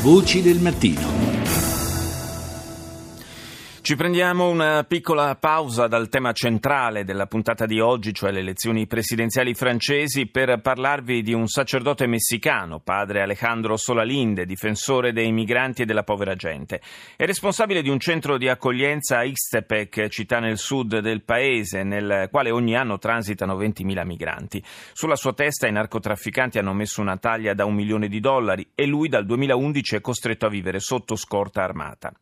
Voci del mattino. Ci prendiamo una piccola pausa dal tema centrale della puntata di oggi, cioè le elezioni presidenziali francesi, per parlarvi di un sacerdote messicano, padre Alejandro Solalinde, difensore dei migranti e della povera gente. È responsabile di un centro di accoglienza a Ixtepec, città nel sud del paese, nel quale ogni anno transitano 20.000 migranti. Sulla sua testa i narcotrafficanti hanno messo una taglia da un milione di dollari e lui dal 2011 è costretto a vivere sotto scorta armata.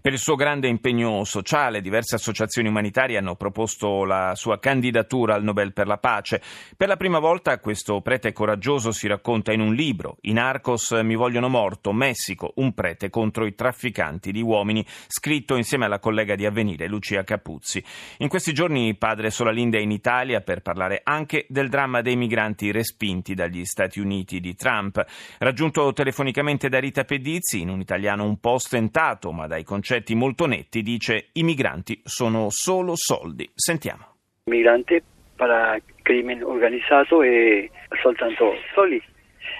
Per il suo grande impegno sociale, diverse associazioni umanitarie hanno proposto la sua candidatura al Nobel per la pace. Per la prima volta questo prete coraggioso si racconta in un libro, In Arcos mi vogliono morto, Messico, un prete contro i trafficanti di uomini, scritto insieme alla collega di Avvenire, Lucia Capuzzi. In questi giorni padre Solalinde è in Italia per parlare anche del dramma dei migranti respinti dagli Stati Uniti di Trump. Raggiunto telefonicamente da Rita Pedizzi, in un italiano un po' stentato, ma dai concetti molto netti, dice i migranti sono solo soldi. Sentiamo. Migrante per crimine organizzato è soltanto soldi.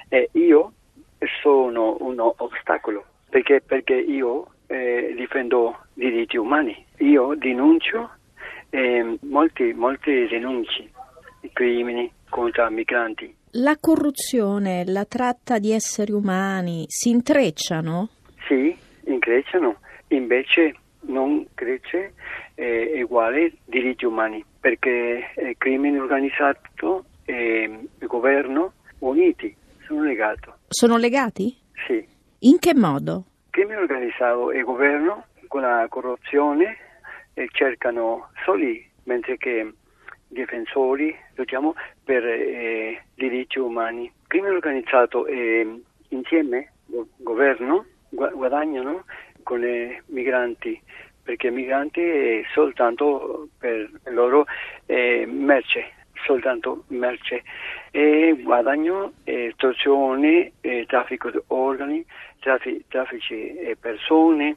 E io sono un ostacolo perché, perché io eh, difendo diritti umani. Io denuncio eh, molti, molti denunci di crimini contro i migranti. La corruzione, la tratta di esseri umani si intrecciano? Sì, increcciano invece non cresce eh, uguale diritti umani, perché il crimine organizzato e il governo uniti sono legati. Sono legati? Sì. In che modo? Il crimine organizzato e il governo con la corruzione eh, cercano soli, mentre che difensori diciamo, per eh, diritti umani. Il crimine organizzato e insieme go- governo i migranti, perché migranti è soltanto per loro eh, merce, soltanto merce. E guadagno, estorsione, traffico di organi, traffici, di persone,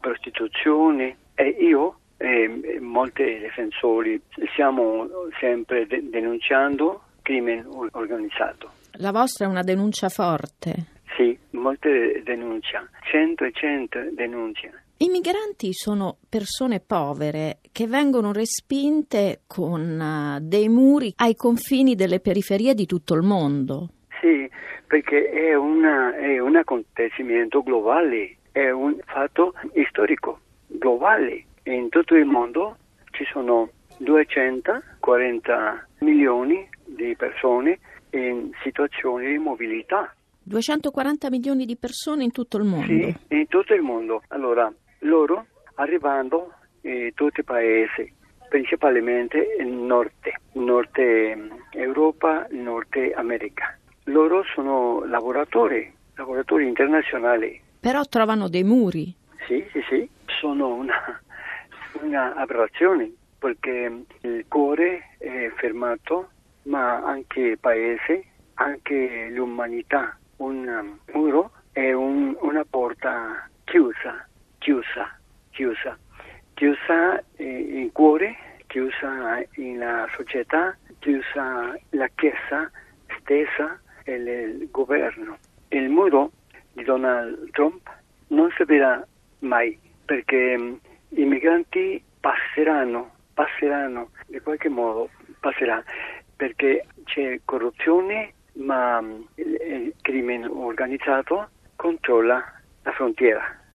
prostituzione. E io e molti difensori stiamo sempre de- denunciando crimine organizzato. La vostra è una denuncia forte. Molte denunce, 100 e 100 denunce. I migranti sono persone povere che vengono respinte con uh, dei muri ai confini delle periferie di tutto il mondo. Sì, perché è, una, è un acontecimento globale, è un fatto storico globale. In tutto il mondo ci sono 240 milioni di persone in situazioni di mobilità 240 milioni di persone in tutto il mondo. Sì, in tutto il mondo. Allora, loro arrivando in tutti i paesi, principalmente nel nord, nord Europa, nord America. Loro sono lavoratori, lavoratori internazionali. Però trovano dei muri. Sì, sì, sì, sono una, una aberrazione perché il cuore è fermato, ma anche il paese, anche l'umanità un muro e un, una porta chiusa, chiusa, chiusa, chiusa in cuore, chiusa nella società, chiusa la Chiesa stessa e il governo. Il muro di Donald Trump non servirà mai perché mm, i migranti passeranno, passeranno, in qualche modo passeranno, perché c'è corruzione ma mm, crimine organizzato controlla la frontiera